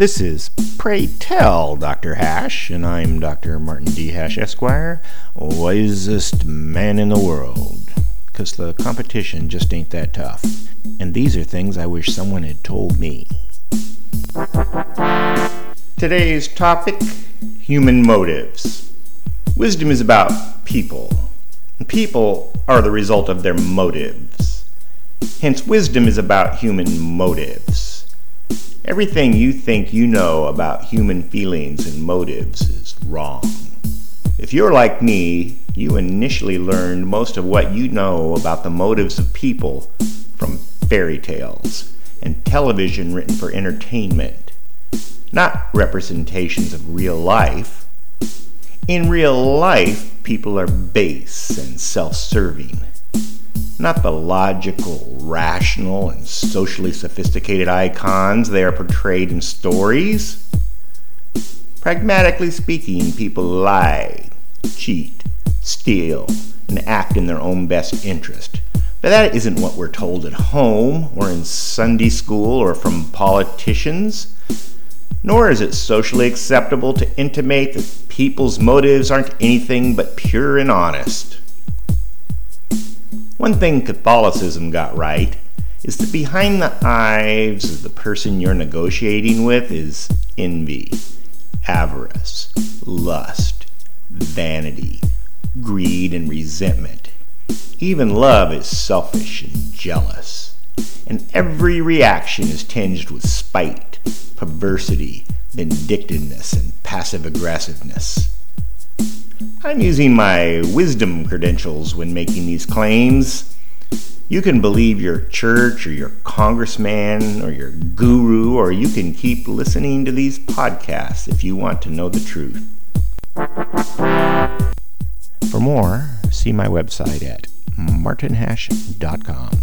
This is Pray Tell Dr. Hash, and I'm Dr. Martin D. Hash, Esquire, wisest man in the world. Because the competition just ain't that tough. And these are things I wish someone had told me. Today's topic human motives. Wisdom is about people. And people are the result of their motives. Hence, wisdom is about human motives. Everything you think you know about human feelings and motives is wrong. If you're like me, you initially learned most of what you know about the motives of people from fairy tales and television written for entertainment, not representations of real life. In real life, people are base and self serving not the logical, rational, and socially sophisticated icons they are portrayed in stories. Pragmatically speaking, people lie, cheat, steal, and act in their own best interest. But that isn't what we're told at home or in Sunday school or from politicians. Nor is it socially acceptable to intimate that people's motives aren't anything but pure and honest. One thing Catholicism got right is that behind the eyes of the person you're negotiating with is envy, avarice, lust, vanity, greed, and resentment. Even love is selfish and jealous. And every reaction is tinged with spite, perversity, vindictiveness, and passive aggressiveness. I'm using my wisdom credentials when making these claims. You can believe your church or your congressman or your guru, or you can keep listening to these podcasts if you want to know the truth. For more, see my website at martinhash.com.